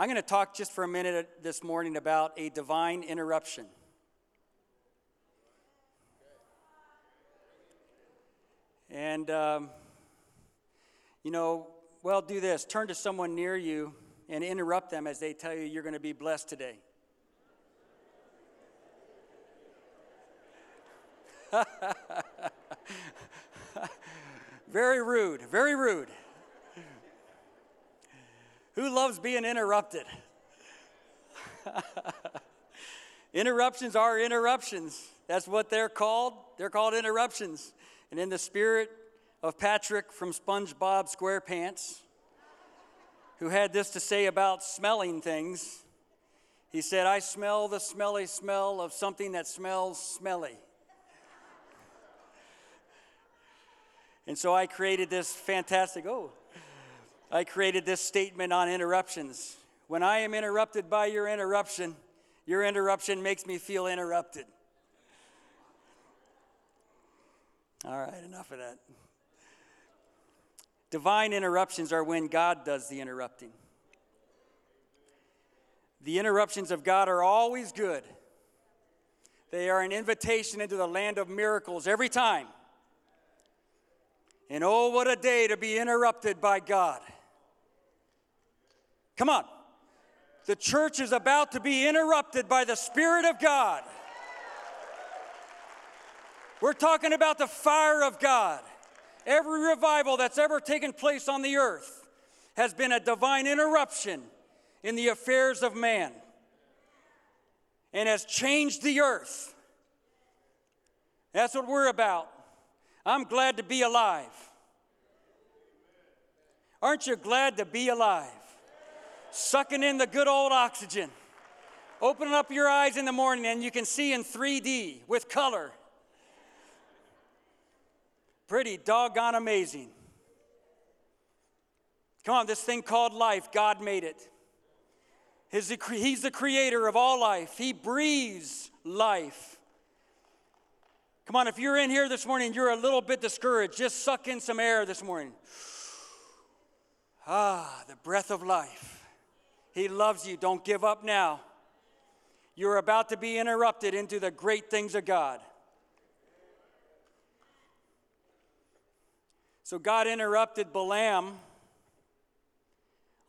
I'm going to talk just for a minute this morning about a divine interruption. And, um, you know, well, do this turn to someone near you and interrupt them as they tell you you're going to be blessed today. very rude, very rude. Who loves being interrupted? interruptions are interruptions. That's what they're called. They're called interruptions. And in the spirit of Patrick from SpongeBob SquarePants, who had this to say about smelling things, he said, I smell the smelly smell of something that smells smelly. and so I created this fantastic, oh, I created this statement on interruptions. When I am interrupted by your interruption, your interruption makes me feel interrupted. All right, enough of that. Divine interruptions are when God does the interrupting. The interruptions of God are always good. They are an invitation into the land of miracles every time. And oh, what a day to be interrupted by God. Come on. The church is about to be interrupted by the Spirit of God. We're talking about the fire of God. Every revival that's ever taken place on the earth has been a divine interruption in the affairs of man and has changed the earth. That's what we're about. I'm glad to be alive. Aren't you glad to be alive? Sucking in the good old oxygen. Opening up your eyes in the morning and you can see in 3D with color. Pretty doggone amazing. Come on, this thing called life, God made it. He's the creator of all life, He breathes life. Come on, if you're in here this morning, you're a little bit discouraged, just suck in some air this morning. Ah, the breath of life. He loves you. Don't give up now. You're about to be interrupted into the great things of God. So God interrupted Balaam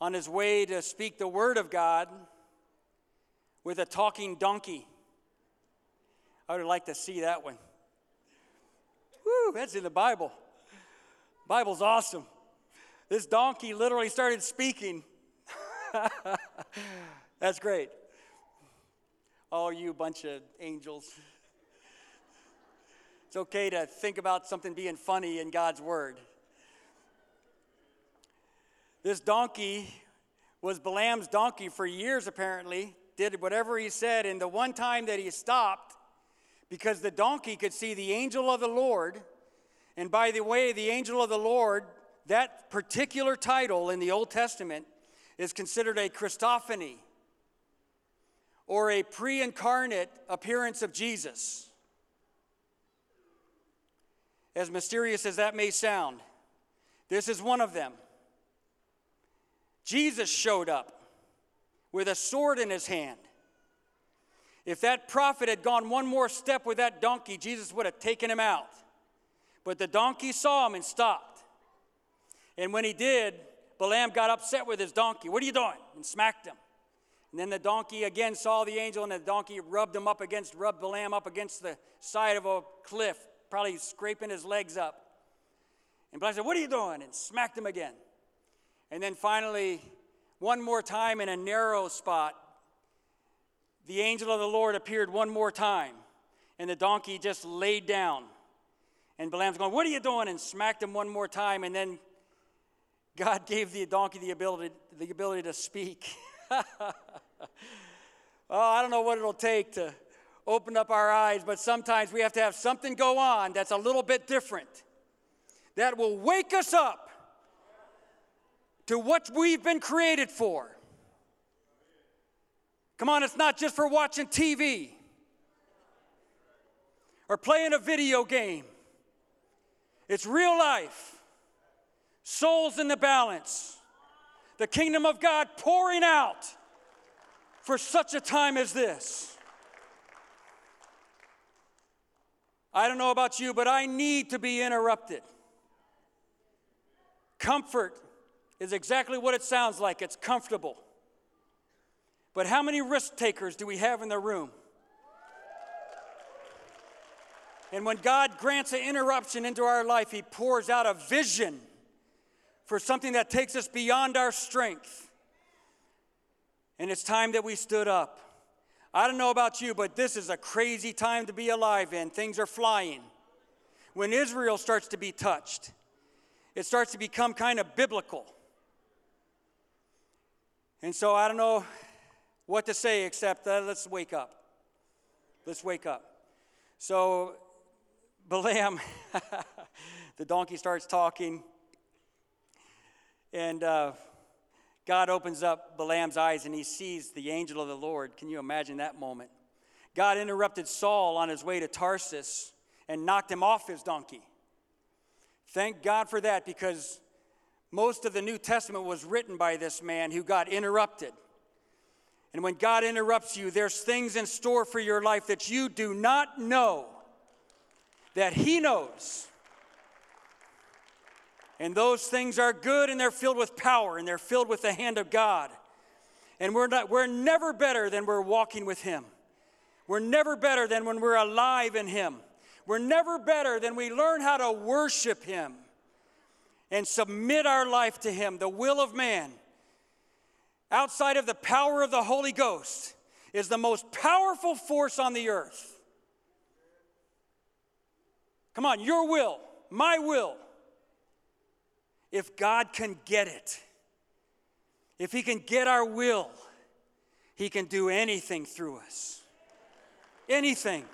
on his way to speak the word of God with a talking donkey. I would like to see that one. Woo, that's in the Bible. Bible's awesome. This donkey literally started speaking That's great. Oh, you bunch of angels. It's okay to think about something being funny in God's word. This donkey was Balaam's donkey for years, apparently, did whatever he said. And the one time that he stopped, because the donkey could see the angel of the Lord, and by the way, the angel of the Lord, that particular title in the Old Testament is considered a Christophany or a pre incarnate appearance of Jesus. As mysterious as that may sound, this is one of them. Jesus showed up with a sword in his hand. If that prophet had gone one more step with that donkey, Jesus would have taken him out. But the donkey saw him and stopped. And when he did, Balaam got upset with his donkey. What are you doing? And smacked him. And then the donkey again saw the angel, and the donkey rubbed him up against, rubbed Balaam up against the side of a cliff, probably scraping his legs up. And Balaam said, What are you doing? And smacked him again. And then finally, one more time in a narrow spot, the angel of the Lord appeared one more time, and the donkey just laid down. And Balaam's going, What are you doing? And smacked him one more time, and then God gave the donkey the ability, the ability to speak. oh, I don't know what it'll take to open up our eyes, but sometimes we have to have something go on that's a little bit different that will wake us up to what we've been created for. Come on, it's not just for watching TV or playing a video game, it's real life souls in the balance, the kingdom of God pouring out for such a time as this. I don't know about you, but I need to be interrupted. Comfort is exactly what it sounds like it's comfortable. But how many risk takers do we have in the room? And when God grants an interruption into our life, He pours out a vision for something that takes us beyond our strength. And it's time that we stood up. I don't know about you, but this is a crazy time to be alive in. Things are flying. When Israel starts to be touched, it starts to become kind of biblical. And so I don't know what to say except uh, let's wake up. Let's wake up. So Balaam, the donkey starts talking, and uh, God opens up Balaam's eyes and he sees the angel of the Lord. Can you imagine that moment? God interrupted Saul on his way to Tarsus and knocked him off his donkey. Thank God for that because most of the New Testament was written by this man who got interrupted. And when God interrupts you, there's things in store for your life that you do not know that He knows. And those things are good and they're filled with power and they're filled with the hand of God. And we're, not, we're never better than we're walking with Him. We're never better than when we're alive in Him. We're never better than we learn how to worship Him and submit our life to Him. The will of man, outside of the power of the Holy Ghost, is the most powerful force on the earth. Come on, your will, my will if God can get it, if He can get our will, He can do anything through us. Anything.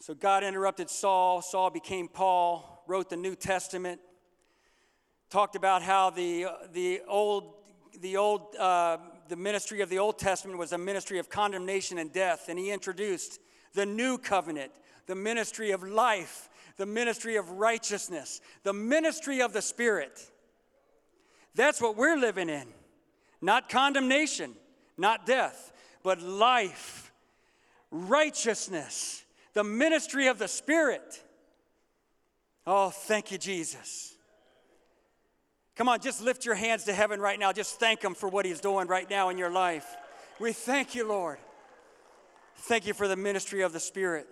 So God interrupted Saul. Saul became Paul, wrote the New Testament, talked about how the, the old, the old, uh, the ministry of the Old Testament was a ministry of condemnation and death, and he introduced the new covenant, the ministry of life the ministry of righteousness, the ministry of the Spirit. That's what we're living in. Not condemnation, not death, but life, righteousness, the ministry of the Spirit. Oh, thank you, Jesus. Come on, just lift your hands to heaven right now. Just thank Him for what He's doing right now in your life. We thank you, Lord. Thank you for the ministry of the Spirit.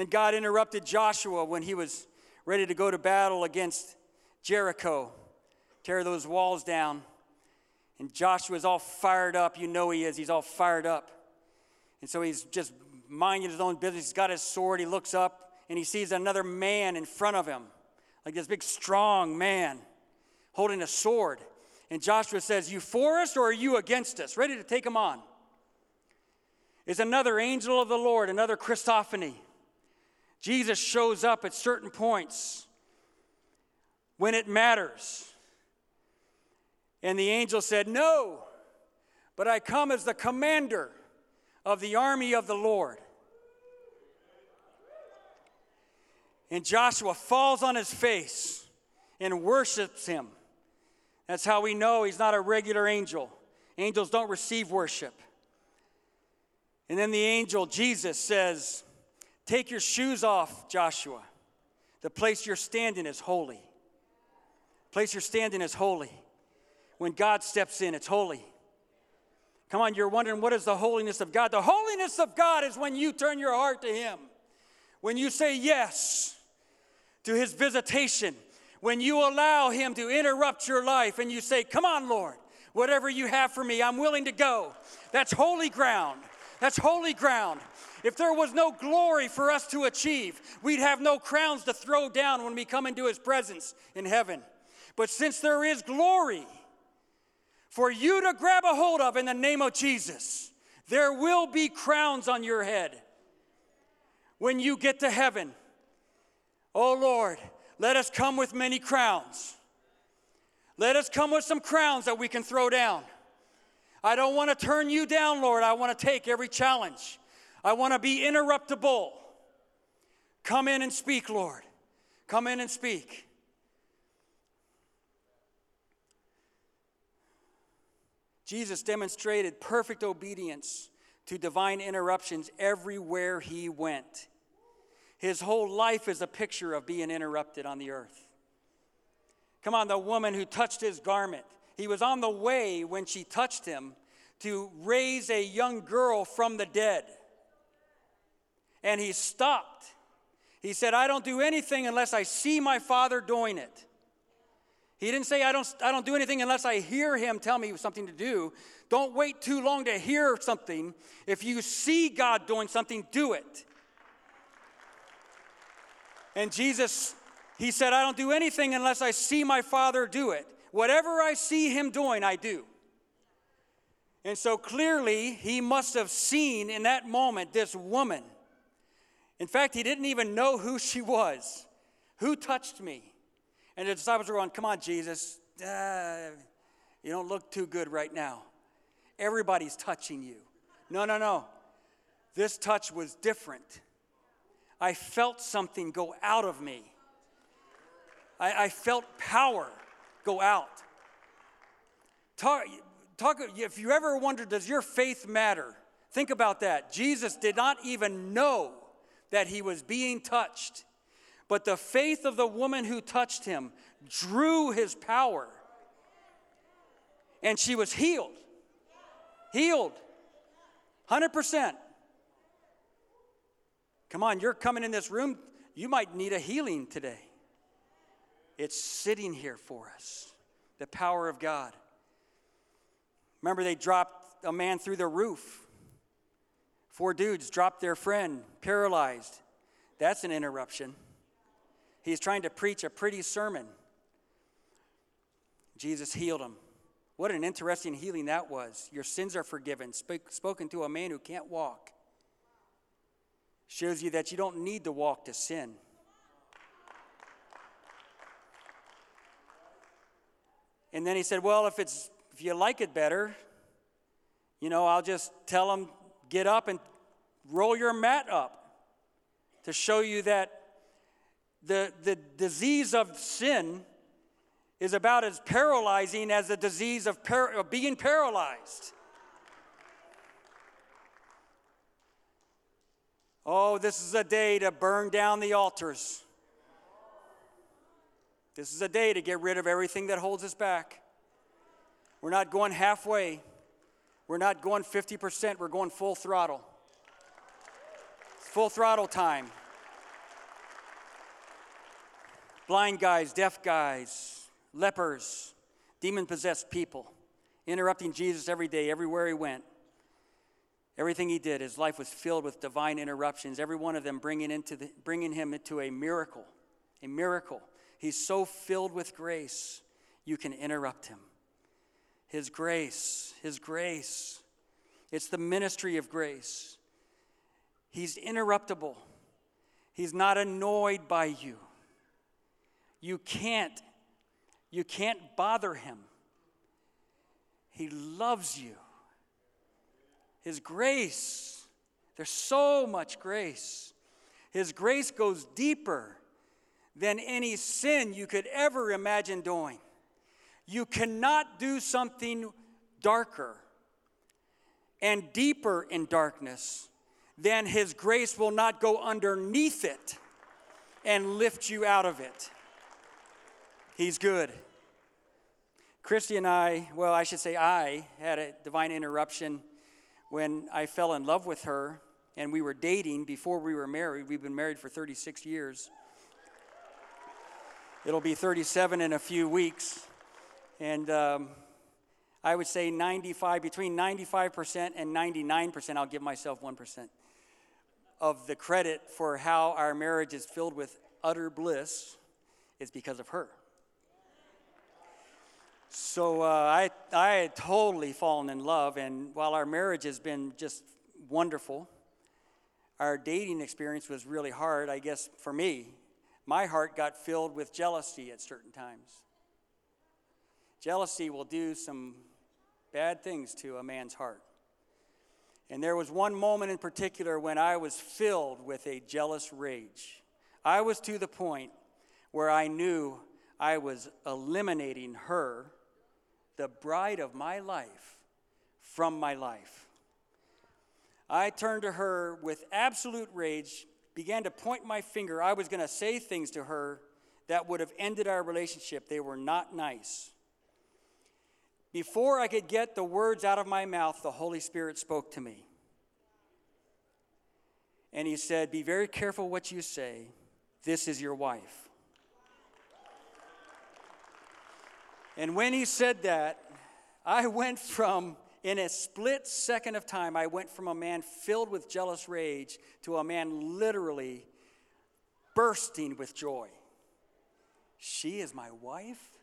Then God interrupted Joshua when he was ready to go to battle against Jericho, tear those walls down. And Joshua's all fired up. You know he is. He's all fired up. And so he's just minding his own business. He's got his sword. He looks up and he sees another man in front of him, like this big, strong man holding a sword. And Joshua says, You for us or are you against us? Ready to take him on. Is another angel of the Lord, another Christophany. Jesus shows up at certain points when it matters. And the angel said, No, but I come as the commander of the army of the Lord. And Joshua falls on his face and worships him. That's how we know he's not a regular angel. Angels don't receive worship. And then the angel, Jesus, says, Take your shoes off, Joshua. The place you're standing is holy. The place you're standing is holy. When God steps in, it's holy. Come on, you're wondering what is the holiness of God? The holiness of God is when you turn your heart to Him, when you say yes to His visitation, when you allow Him to interrupt your life and you say, Come on, Lord, whatever you have for me, I'm willing to go. That's holy ground. That's holy ground. If there was no glory for us to achieve, we'd have no crowns to throw down when we come into his presence in heaven. But since there is glory for you to grab a hold of in the name of Jesus, there will be crowns on your head when you get to heaven. Oh Lord, let us come with many crowns. Let us come with some crowns that we can throw down. I don't want to turn you down, Lord. I want to take every challenge. I want to be interruptible. Come in and speak, Lord. Come in and speak. Jesus demonstrated perfect obedience to divine interruptions everywhere he went. His whole life is a picture of being interrupted on the earth. Come on, the woman who touched his garment. He was on the way when she touched him to raise a young girl from the dead. And he stopped. He said, I don't do anything unless I see my father doing it. He didn't say, I don't, I don't do anything unless I hear him tell me something to do. Don't wait too long to hear something. If you see God doing something, do it. And Jesus, he said, I don't do anything unless I see my Father do it. Whatever I see him doing, I do. And so clearly, he must have seen in that moment this woman. In fact, he didn't even know who she was. Who touched me? And the disciples were going, Come on, Jesus. Uh, you don't look too good right now. Everybody's touching you. No, no, no. This touch was different. I felt something go out of me. I, I felt power go out. Talk, talk, if you ever wonder, does your faith matter? Think about that. Jesus did not even know that he was being touched, but the faith of the woman who touched him drew his power. And she was healed. Healed. 100%. Come on, you're coming in this room, you might need a healing today. It's sitting here for us. The power of God. Remember, they dropped a man through the roof. Four dudes dropped their friend, paralyzed. That's an interruption. He's trying to preach a pretty sermon. Jesus healed him. What an interesting healing that was. Your sins are forgiven, spoken to a man who can't walk. Shows you that you don't need to walk to sin. And then he said, Well, if, it's, if you like it better, you know, I'll just tell them, get up and roll your mat up to show you that the, the disease of sin is about as paralyzing as the disease of, par- of being paralyzed. Oh, this is a day to burn down the altars. This is a day to get rid of everything that holds us back. We're not going halfway. We're not going 50%. We're going full throttle. Full throttle time. Blind guys, deaf guys, lepers, demon possessed people, interrupting Jesus every day, everywhere he went. Everything he did, his life was filled with divine interruptions, every one of them bringing, into the, bringing him into a miracle. A miracle. He's so filled with grace, you can interrupt him. His grace, his grace. It's the ministry of grace. He's interruptible. He's not annoyed by you. You can't you can't bother him. He loves you. His grace, there's so much grace. His grace goes deeper than any sin you could ever imagine doing. You cannot do something darker and deeper in darkness than His grace will not go underneath it and lift you out of it. He's good. Christy and I, well, I should say I, had a divine interruption when I fell in love with her and we were dating before we were married. We've been married for 36 years. It'll be 37 in a few weeks. And um, I would say 95, between 95% and 99%, I'll give myself 1% of the credit for how our marriage is filled with utter bliss is because of her. So uh, I, I had totally fallen in love, and while our marriage has been just wonderful, our dating experience was really hard, I guess, for me. My heart got filled with jealousy at certain times. Jealousy will do some bad things to a man's heart. And there was one moment in particular when I was filled with a jealous rage. I was to the point where I knew I was eliminating her the bride of my life from my life. I turned to her with absolute rage, began to point my finger. I was going to say things to her that would have ended our relationship. They were not nice. Before I could get the words out of my mouth, the Holy Spirit spoke to me. And he said, Be very careful what you say. This is your wife. And when he said that, I went from, in a split second of time, I went from a man filled with jealous rage to a man literally bursting with joy. She is my wife?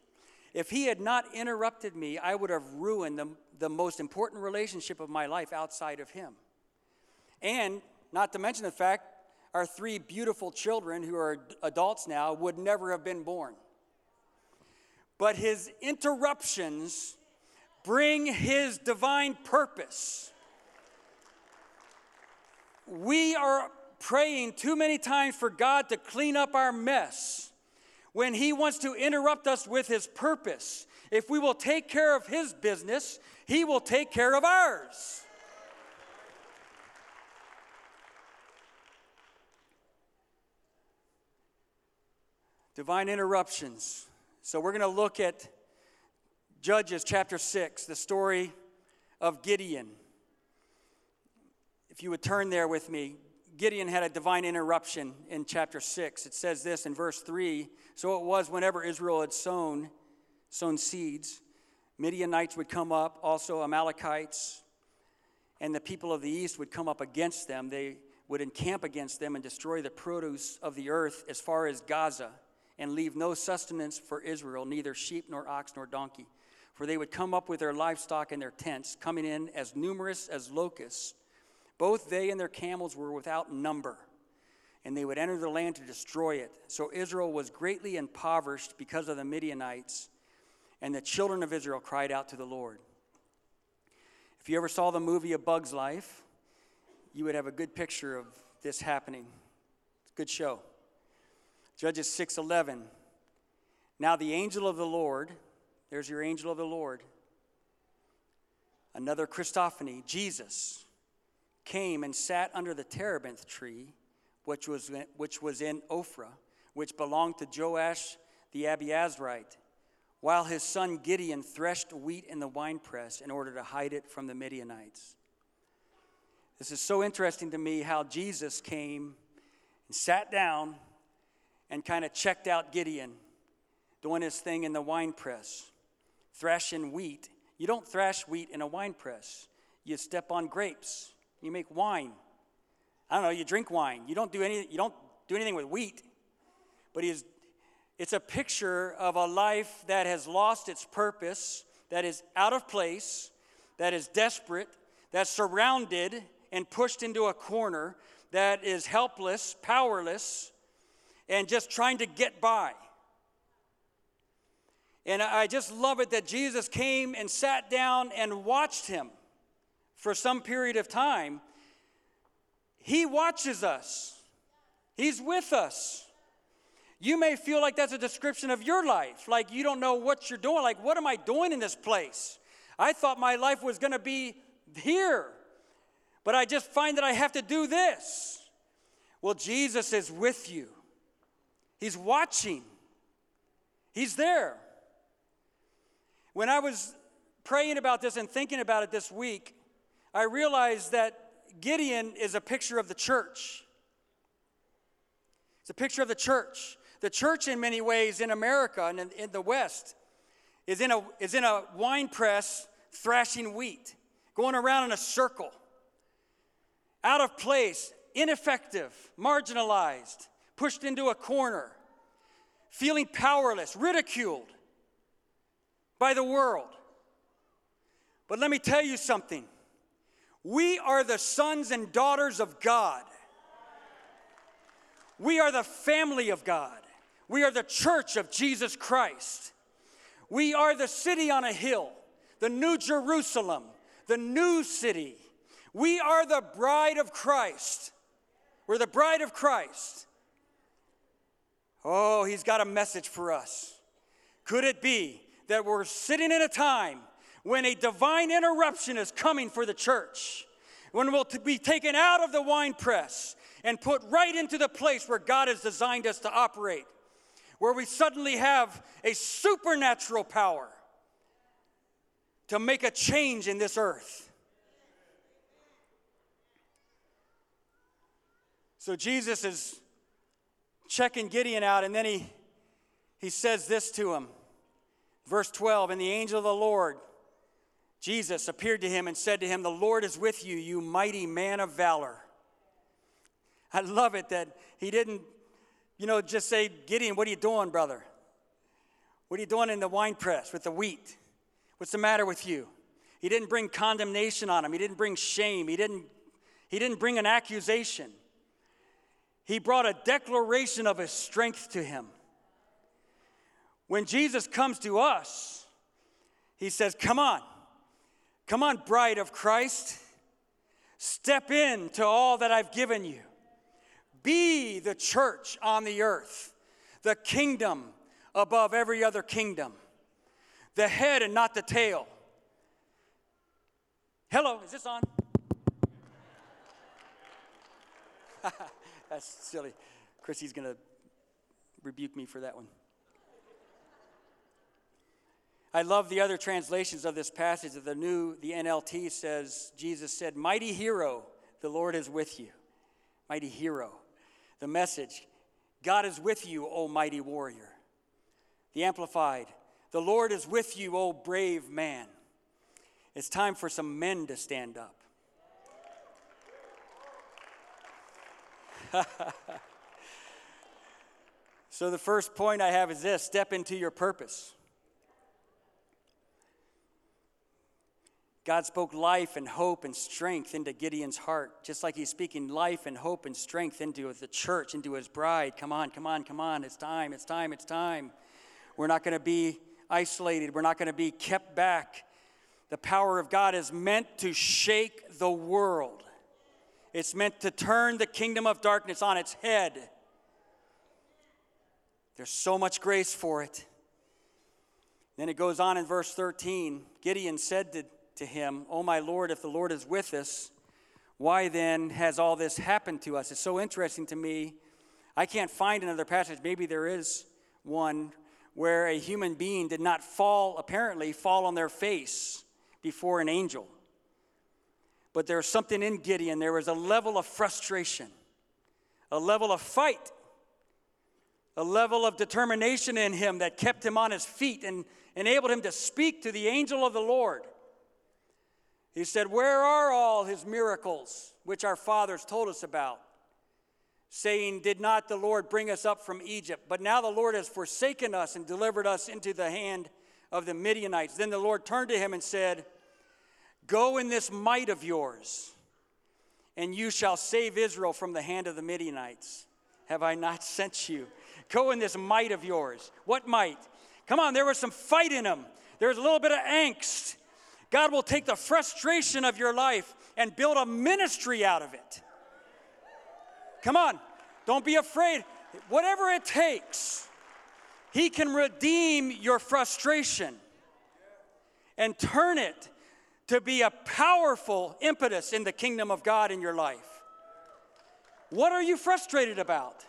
If he had not interrupted me, I would have ruined the, the most important relationship of my life outside of him. And not to mention the fact our three beautiful children, who are adults now, would never have been born. But his interruptions bring his divine purpose. We are praying too many times for God to clean up our mess when He wants to interrupt us with His purpose. If we will take care of His business, He will take care of ours. Divine interruptions. So we're going to look at Judges chapter 6, the story of Gideon. If you would turn there with me, Gideon had a divine interruption in chapter 6. It says this in verse 3 So it was whenever Israel had sown, sown seeds, Midianites would come up, also Amalekites, and the people of the east would come up against them. They would encamp against them and destroy the produce of the earth as far as Gaza, and leave no sustenance for Israel, neither sheep nor ox nor donkey. For they would come up with their livestock and their tents, coming in as numerous as locusts both they and their camels were without number, and they would enter the land to destroy it. So Israel was greatly impoverished because of the Midianites, and the children of Israel cried out to the Lord. If you ever saw the movie A Bug's Life, you would have a good picture of this happening. It's a good show. Judges 6:11. Now the angel of the Lord, there's your angel of the Lord. Another Christophany, Jesus came and sat under the terebinth tree, which was, which was in Ophrah, which belonged to Joash the Abiezrite, while his son Gideon threshed wheat in the winepress in order to hide it from the Midianites. This is so interesting to me how Jesus came and sat down and kind of checked out Gideon doing his thing in the winepress, thrashing wheat. You don't thrash wheat in a winepress, you step on grapes. You make wine. I don't know, you drink wine. You don't do any you don't do anything with wheat. But he is, it's a picture of a life that has lost its purpose, that is out of place, that is desperate, that's surrounded and pushed into a corner, that is helpless, powerless, and just trying to get by. And I just love it that Jesus came and sat down and watched him for some period of time, He watches us, He's with us. You may feel like that's a description of your life, like you don't know what you're doing. Like, what am I doing in this place? I thought my life was going to be here, but I just find that I have to do this. Well, Jesus is with you, He's watching, He's there. When I was praying about this and thinking about it this week, I realized that Gideon is a picture of the church. It's a picture of the church. The church, in many ways, in America and in, in the West, is in, a, is in a wine press thrashing wheat, going around in a circle, out of place, ineffective, marginalized, pushed into a corner, feeling powerless, ridiculed by the world. But let me tell you something we are the sons and daughters of God. We are the family of God. We are the church of Jesus Christ. We are the city on a hill, the new Jerusalem, the new city. We are the bride of Christ. We're the bride of Christ. Oh, he's got a message for us. Could it be that we're sitting in a time when a divine interruption is coming for the church, when we'll be taken out of the wine press and put right into the place where God has designed us to operate, where we suddenly have a supernatural power to make a change in this earth. So Jesus is checking Gideon out, and then he, he says this to him. Verse 12 And the angel of the Lord, Jesus, appeared to him and said to him, The Lord is with you, you mighty man of valor. I love it that he didn't, you know, just say, Gideon, what are you doing, brother? What are you doing in the wine press with the wheat? What's the matter with you? He didn't bring condemnation on him. He didn't bring shame. He didn't, he didn't bring an accusation. He brought a declaration of his strength to him. When Jesus comes to us, he says, Come on, come on, bride of Christ, step into all that I've given you. Be the church on the earth, the kingdom above every other kingdom, the head and not the tail. Hello, is this on? That's silly. Chrissy's going to rebuke me for that one. I love the other translations of this passage. Of the new, the NLT says, Jesus said, Mighty hero, the Lord is with you. Mighty hero. The message, God is with you, O mighty warrior. The Amplified, the Lord is with you, O brave man. It's time for some men to stand up. so, the first point I have is this step into your purpose. God spoke life and hope and strength into Gideon's heart, just like he's speaking life and hope and strength into the church, into his bride. Come on, come on, come on. It's time, it's time, it's time. We're not going to be isolated, we're not going to be kept back. The power of God is meant to shake the world, it's meant to turn the kingdom of darkness on its head. There's so much grace for it. Then it goes on in verse 13 Gideon said to to him, Oh, my Lord, if the Lord is with us, why then has all this happened to us? It's so interesting to me. I can't find another passage, maybe there is one, where a human being did not fall, apparently, fall on their face before an angel. But there was something in Gideon. There was a level of frustration, a level of fight, a level of determination in him that kept him on his feet and enabled him to speak to the angel of the Lord. He said, Where are all his miracles which our fathers told us about? Saying, Did not the Lord bring us up from Egypt? But now the Lord has forsaken us and delivered us into the hand of the Midianites. Then the Lord turned to him and said, Go in this might of yours, and you shall save Israel from the hand of the Midianites. Have I not sent you? Go in this might of yours. What might? Come on, there was some fight in him. There was a little bit of angst. God will take the frustration of your life and build a ministry out of it. Come on, don't be afraid. Whatever it takes, He can redeem your frustration and turn it to be a powerful impetus in the kingdom of God in your life. What are you frustrated about?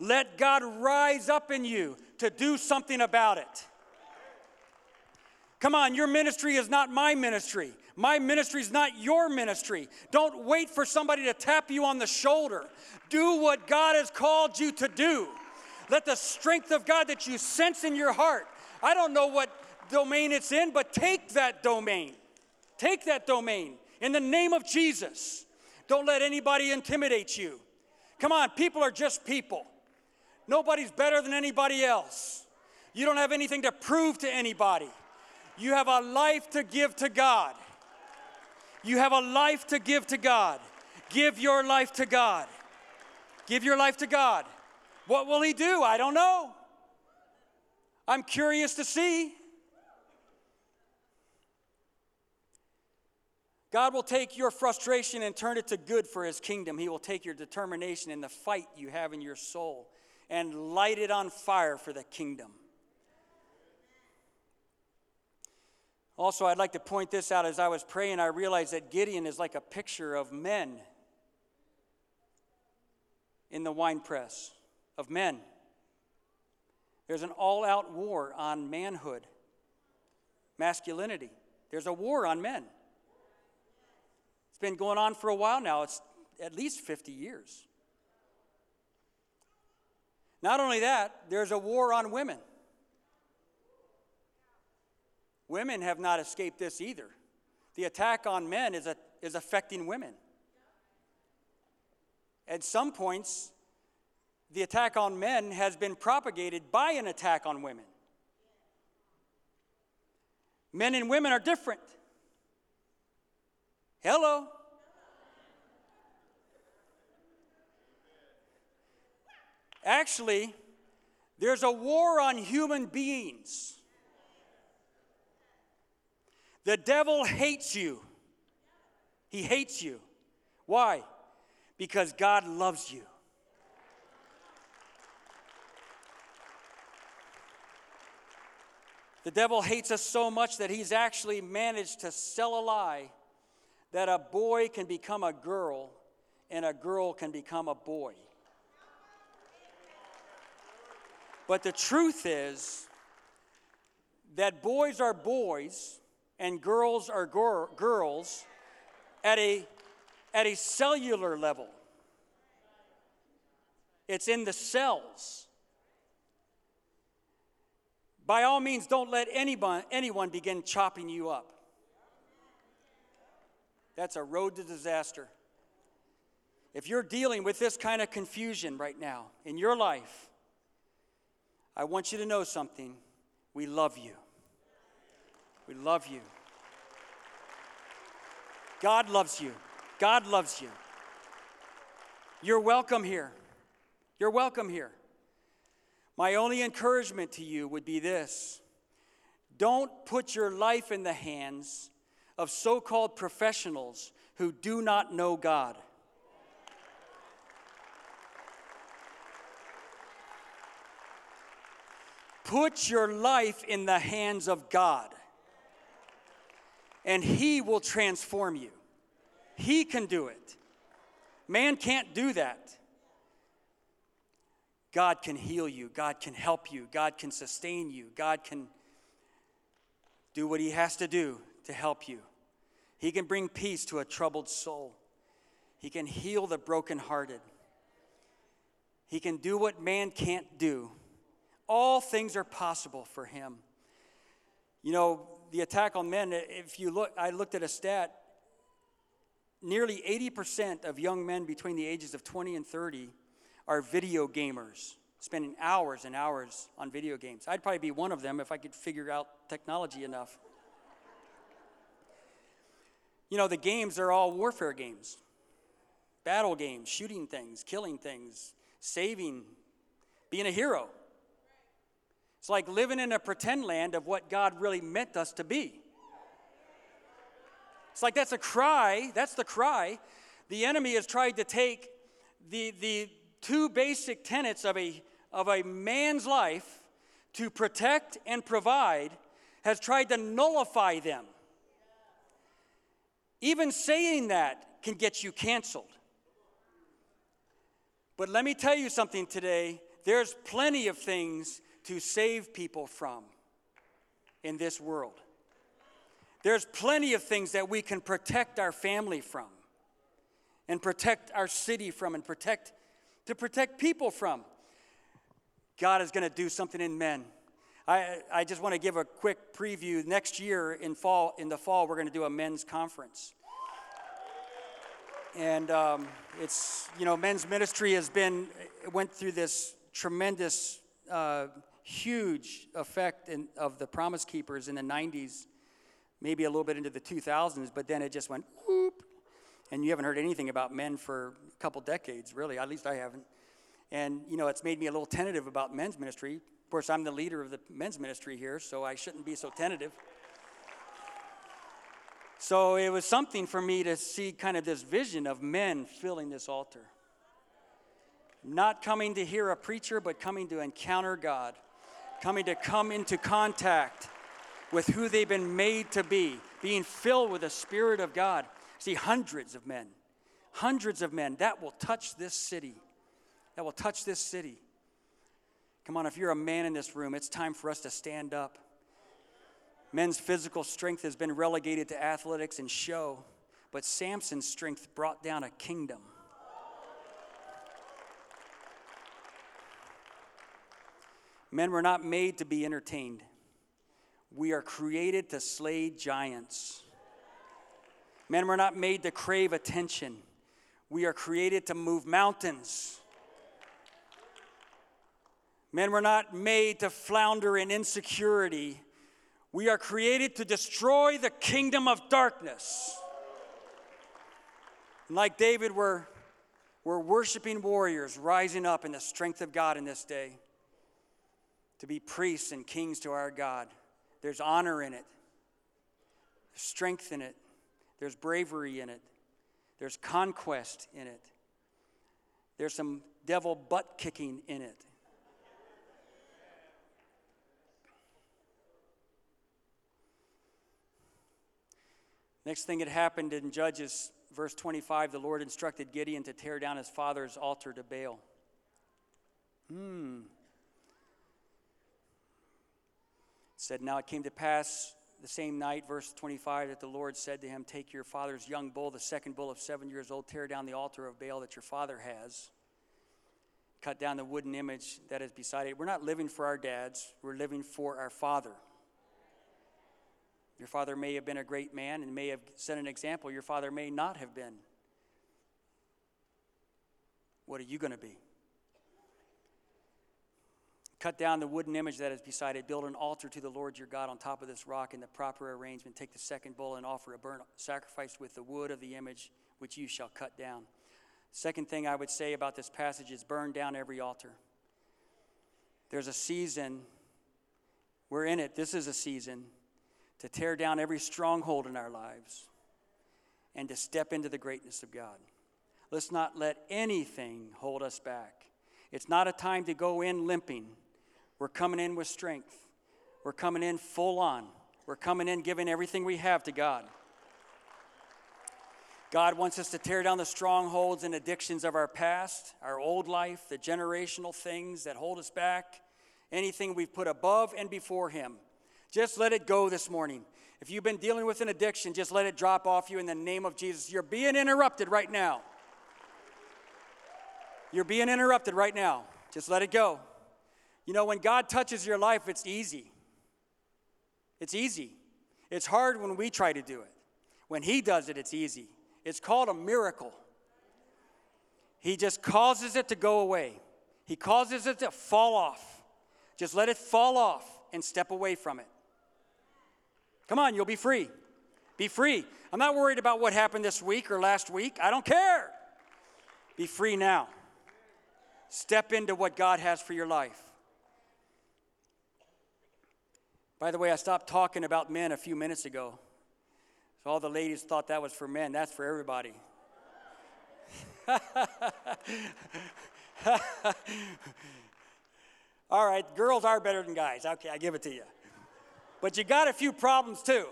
Let God rise up in you to do something about it. Come on, your ministry is not my ministry. My ministry is not your ministry. Don't wait for somebody to tap you on the shoulder. Do what God has called you to do. Let the strength of God that you sense in your heart, I don't know what domain it's in, but take that domain. Take that domain in the name of Jesus. Don't let anybody intimidate you. Come on, people are just people. Nobody's better than anybody else. You don't have anything to prove to anybody. You have a life to give to God. You have a life to give to God. Give your life to God. Give your life to God. What will He do? I don't know. I'm curious to see. God will take your frustration and turn it to good for His kingdom. He will take your determination and the fight you have in your soul and light it on fire for the kingdom. Also, I'd like to point this out as I was praying, I realized that Gideon is like a picture of men in the wine press, of men. There's an all out war on manhood, masculinity. There's a war on men. It's been going on for a while now, it's at least 50 years. Not only that, there's a war on women. Women have not escaped this either. The attack on men is, a, is affecting women. At some points, the attack on men has been propagated by an attack on women. Men and women are different. Hello. Actually, there's a war on human beings. The devil hates you. He hates you. Why? Because God loves you. The devil hates us so much that he's actually managed to sell a lie that a boy can become a girl and a girl can become a boy. But the truth is that boys are boys and girls are gor- girls at a, at a cellular level. It's in the cells. By all means, don't let anyone, anyone begin chopping you up. That's a road to disaster. If you're dealing with this kind of confusion right now in your life, I want you to know something. We love you. We love you. God loves you. God loves you. You're welcome here. You're welcome here. My only encouragement to you would be this don't put your life in the hands of so called professionals who do not know God. Put your life in the hands of God, and He will transform you. He can do it. Man can't do that. God can heal you, God can help you, God can sustain you, God can do what He has to do to help you. He can bring peace to a troubled soul, He can heal the brokenhearted. He can do what man can't do. All things are possible for Him. You know, the attack on men, if you look, I looked at a stat nearly 80% of young men between the ages of 20 and 30 are video gamers, spending hours and hours on video games. I'd probably be one of them if I could figure out technology enough. You know, the games are all warfare games battle games, shooting things, killing things, saving, being a hero. It's like living in a pretend land of what God really meant us to be. It's like that's a cry, that's the cry. The enemy has tried to take the, the, two basic tenets of a, of a man's life to protect and provide has tried to nullify them. Even saying that can get you canceled. But let me tell you something today there's plenty of things to save people from in this world. There's plenty of things that we can protect our family from, and protect our city from, and protect to protect people from. God is going to do something in men. I, I just want to give a quick preview. Next year in fall, in the fall, we're going to do a men's conference. And um, it's, you know, men's ministry has been, went through this tremendous, uh, huge effect in, of the Promise Keepers in the 90s, maybe a little bit into the 2000s, but then it just went whoop, and you haven't heard anything about men for a couple decades, really. At least I haven't. And, you know, it's made me a little tentative about men's ministry. Of course, I'm the leader of the men's ministry here, so I shouldn't be so tentative. So it was something for me to see kind of this vision of men filling this altar. Not coming to hear a preacher, but coming to encounter God, coming to come into contact with who they've been made to be, being filled with the Spirit of God. See, hundreds of men, hundreds of men that will touch this city, that will touch this city. Come on, if you're a man in this room, it's time for us to stand up. Men's physical strength has been relegated to athletics and show, but Samson's strength brought down a kingdom. Men were not made to be entertained. We are created to slay giants. Men were not made to crave attention. We are created to move mountains. Men were not made to flounder in insecurity. We are created to destroy the kingdom of darkness. And like David, we're, we're worshiping warriors rising up in the strength of God in this day to be priests and kings to our God. There's honor in it, there's strength in it, there's bravery in it, there's conquest in it, there's some devil butt kicking in it. Next thing that happened in Judges, verse 25, the Lord instructed Gideon to tear down his father's altar to Baal. Hmm. Said, Now it came to pass the same night, verse 25, that the Lord said to him, Take your father's young bull, the second bull of seven years old, tear down the altar of Baal that your father has. Cut down the wooden image that is beside it. We're not living for our dads, we're living for our father. Your father may have been a great man and may have set an example. Your father may not have been. What are you going to be? Cut down the wooden image that is beside it. Build an altar to the Lord your God on top of this rock in the proper arrangement. Take the second bull and offer a burnt sacrifice with the wood of the image which you shall cut down. Second thing I would say about this passage is burn down every altar. There's a season, we're in it, this is a season to tear down every stronghold in our lives and to step into the greatness of God. Let's not let anything hold us back. It's not a time to go in limping. We're coming in with strength. We're coming in full on. We're coming in giving everything we have to God. God wants us to tear down the strongholds and addictions of our past, our old life, the generational things that hold us back, anything we've put above and before Him. Just let it go this morning. If you've been dealing with an addiction, just let it drop off you in the name of Jesus. You're being interrupted right now. You're being interrupted right now. Just let it go. You know, when God touches your life, it's easy. It's easy. It's hard when we try to do it. When He does it, it's easy. It's called a miracle. He just causes it to go away, He causes it to fall off. Just let it fall off and step away from it. Come on, you'll be free. Be free. I'm not worried about what happened this week or last week. I don't care. Be free now. Step into what God has for your life. By the way, I stopped talking about men a few minutes ago. So all the ladies thought that was for men. That's for everybody. all right, girls are better than guys. Okay, I give it to you. But you got a few problems too.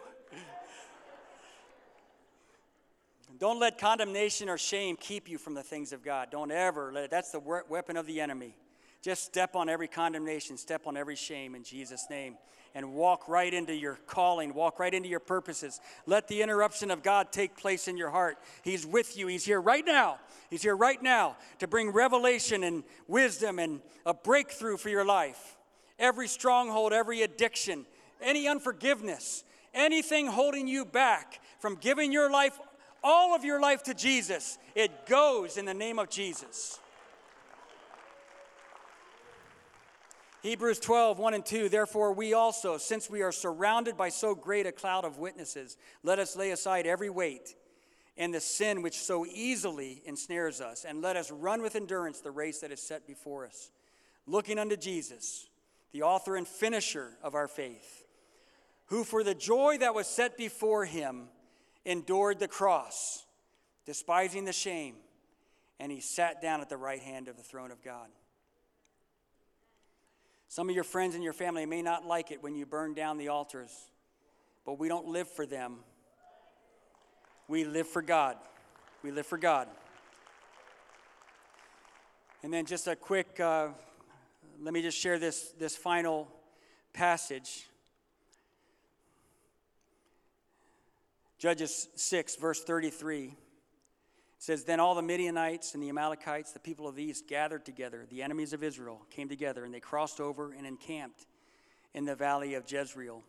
Don't let condemnation or shame keep you from the things of God. Don't ever let it. That's the weapon of the enemy. Just step on every condemnation, step on every shame in Jesus' name and walk right into your calling, walk right into your purposes. Let the interruption of God take place in your heart. He's with you, He's here right now. He's here right now to bring revelation and wisdom and a breakthrough for your life. Every stronghold, every addiction, any unforgiveness, anything holding you back from giving your life, all of your life to Jesus, it goes in the name of Jesus. Hebrews 12, 1 and 2. Therefore, we also, since we are surrounded by so great a cloud of witnesses, let us lay aside every weight and the sin which so easily ensnares us, and let us run with endurance the race that is set before us, looking unto Jesus, the author and finisher of our faith, who for the joy that was set before him endured the cross, despising the shame, and he sat down at the right hand of the throne of God. Some of your friends and your family may not like it when you burn down the altars but we don't live for them. We live for God. We live for God. And then just a quick, uh, let me just share this, this final passage. Judges 6, verse 33 says, Then all the Midianites and the Amalekites, the people of the east, gathered together. The enemies of Israel came together, and they crossed over and encamped in the valley of Jezreel.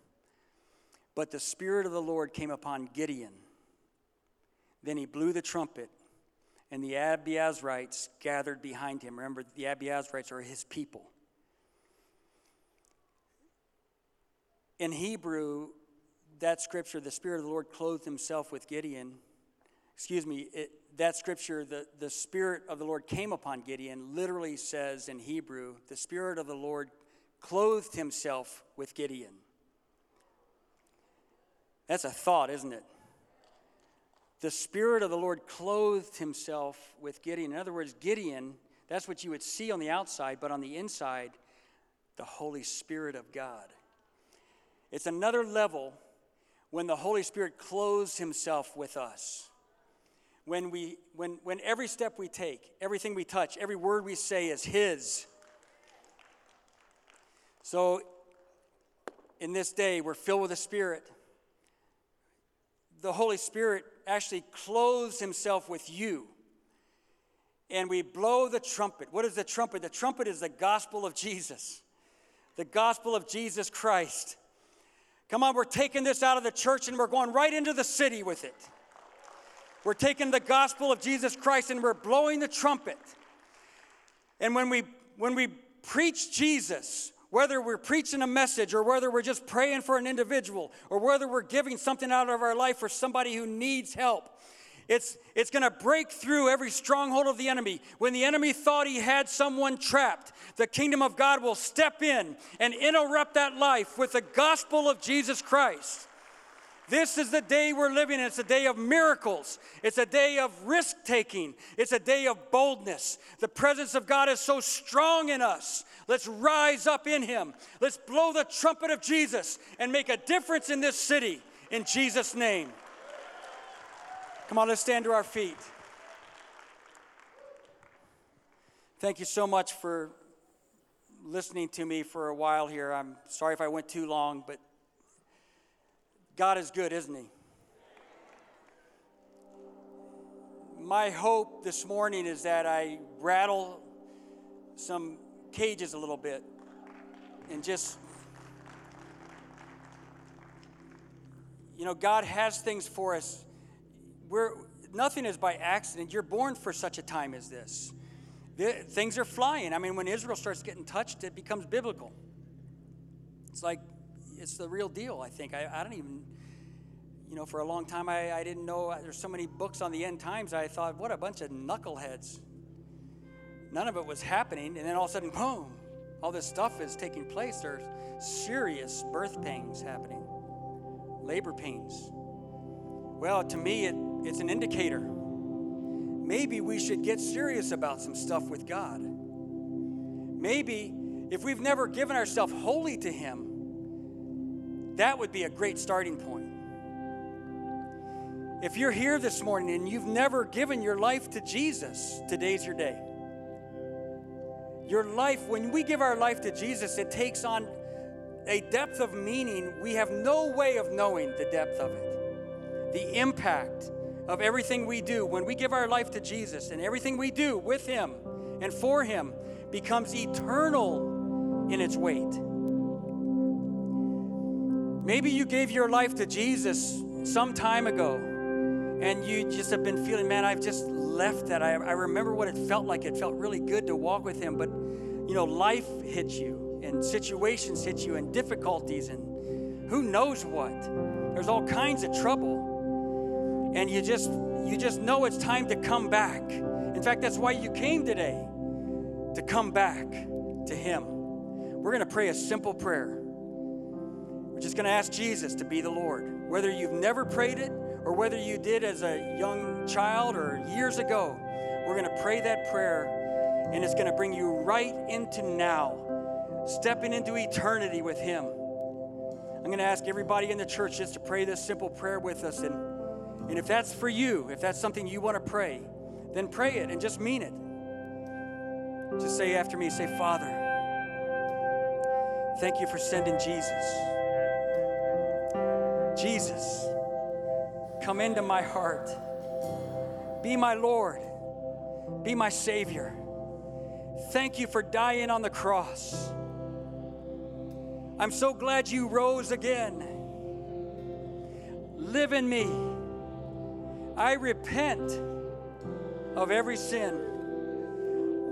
But the Spirit of the Lord came upon Gideon. Then he blew the trumpet and the Abiezrites gathered behind him. Remember, the Abiezrites are his people. In Hebrew, that scripture, the Spirit of the Lord clothed himself with Gideon. Excuse me, it, that scripture, the, the Spirit of the Lord came upon Gideon, literally says in Hebrew, the Spirit of the Lord clothed himself with Gideon. That's a thought, isn't it? the Spirit of the Lord clothed himself with Gideon. In other words, Gideon, that's what you would see on the outside, but on the inside, the Holy Spirit of God. It's another level when the Holy Spirit clothes himself with us. When, we, when, when every step we take, everything we touch, every word we say is His. So, in this day, we're filled with the Spirit. The Holy Spirit actually clothes himself with you. And we blow the trumpet. What is the trumpet? The trumpet is the gospel of Jesus, the gospel of Jesus Christ. Come on, we're taking this out of the church and we're going right into the city with it. We're taking the gospel of Jesus Christ and we're blowing the trumpet. And when we when we preach Jesus, whether we're preaching a message or whether we're just praying for an individual or whether we're giving something out of our life for somebody who needs help. It's, it's going to break through every stronghold of the enemy. When the enemy thought he had someone trapped, the kingdom of God will step in and interrupt that life with the gospel of Jesus Christ. This is the day we're living in. It's a day of miracles. It's a day of risk taking. It's a day of boldness. The presence of God is so strong in us Let's rise up in Him. Let's blow the trumpet of Jesus and make a difference in this city in Jesus' name. Come on, let's stand to our feet. Thank you so much for listening to me for a while here. I'm sorry if I went too long, but God is good, isn't He? My hope this morning is that I rattle some cages a little bit and just you know god has things for us. We're nothing is by accident. You're born for such a time as this. The, things are flying. I mean when israel starts getting touched it becomes biblical. It's like it's the real deal i think i, I don't even you know for a long time I, I didn't know there's so many books on the end times i thought what a bunch of knuckleheads none of it was happening. And then all of a sudden, boom, all this stuff is taking place. There's serious birth pains happening, labor pains. Well, to me, it, it's an indicator. Maybe we should get serious about some stuff with God. Maybe if we've never given ourselves wholly to Him, that would be a great starting point. If you're here this morning and you've never given your life to Jesus, today's your day. Your life, when we give our life to Jesus, it takes on a depth of meaning we have no way of knowing the depth of it. The impact of everything we do when we give our life to Jesus and everything we do with Him and for Him becomes eternal in its weight. Maybe you gave your life to Jesus some time ago and you just have been feeling, man, I've just left that. I, I remember what it felt like. It felt really good to walk with Him, but you know, life hits you and situations hit you and difficulties and who knows what. There's all kinds of trouble. And you just you just know it's time to come back. In fact, that's why you came today to come back to him. We're going to pray a simple prayer. We're just going to ask Jesus to be the Lord. Whether you've never prayed it or whether you did as a young child or years ago, we're going to pray that prayer and it's going to bring you right into now, stepping into eternity with Him. I'm going to ask everybody in the church just to pray this simple prayer with us. And, and if that's for you, if that's something you want to pray, then pray it and just mean it. Just say after me, say, Father, thank you for sending Jesus. Jesus, come into my heart. Be my Lord. Be my Savior. Thank you for dying on the cross. I'm so glad you rose again. Live in me. I repent of every sin.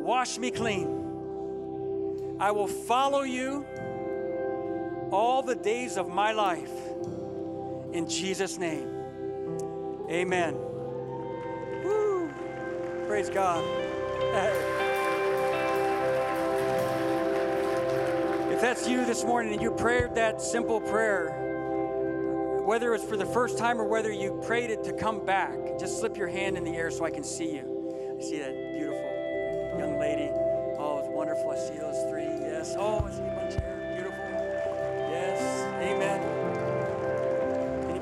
Wash me clean. I will follow you all the days of my life. In Jesus' name. Amen. Woo. Praise God. If that's you this morning and you prayed that simple prayer, whether it was for the first time or whether you prayed it to come back, just slip your hand in the air so I can see you. I see that beautiful young lady. Oh, it's wonderful. I see those three. Yes. Oh,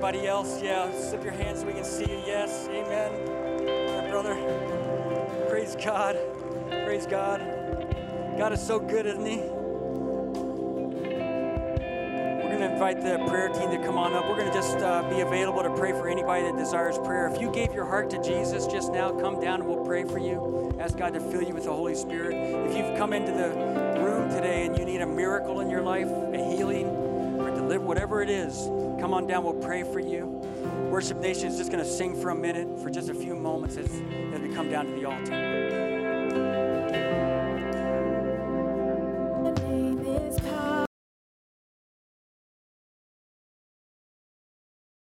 Anybody else? Yeah. Slip your hands so we can see you. Yes. Amen. My brother. Praise God. Praise God. God is so good, isn't He? We're going to invite the prayer team to come on up. We're going to just uh, be available to pray for anybody that desires prayer. If you gave your heart to Jesus just now, come down and we'll pray for you. Ask God to fill you with the Holy Spirit. If you've come into the room today and you need a miracle in your life, a healing, deliver, whatever it is, come on down. We'll pray for you. Worship Nation is just going to sing for a minute, for just a few moments as, as we come down to the altar.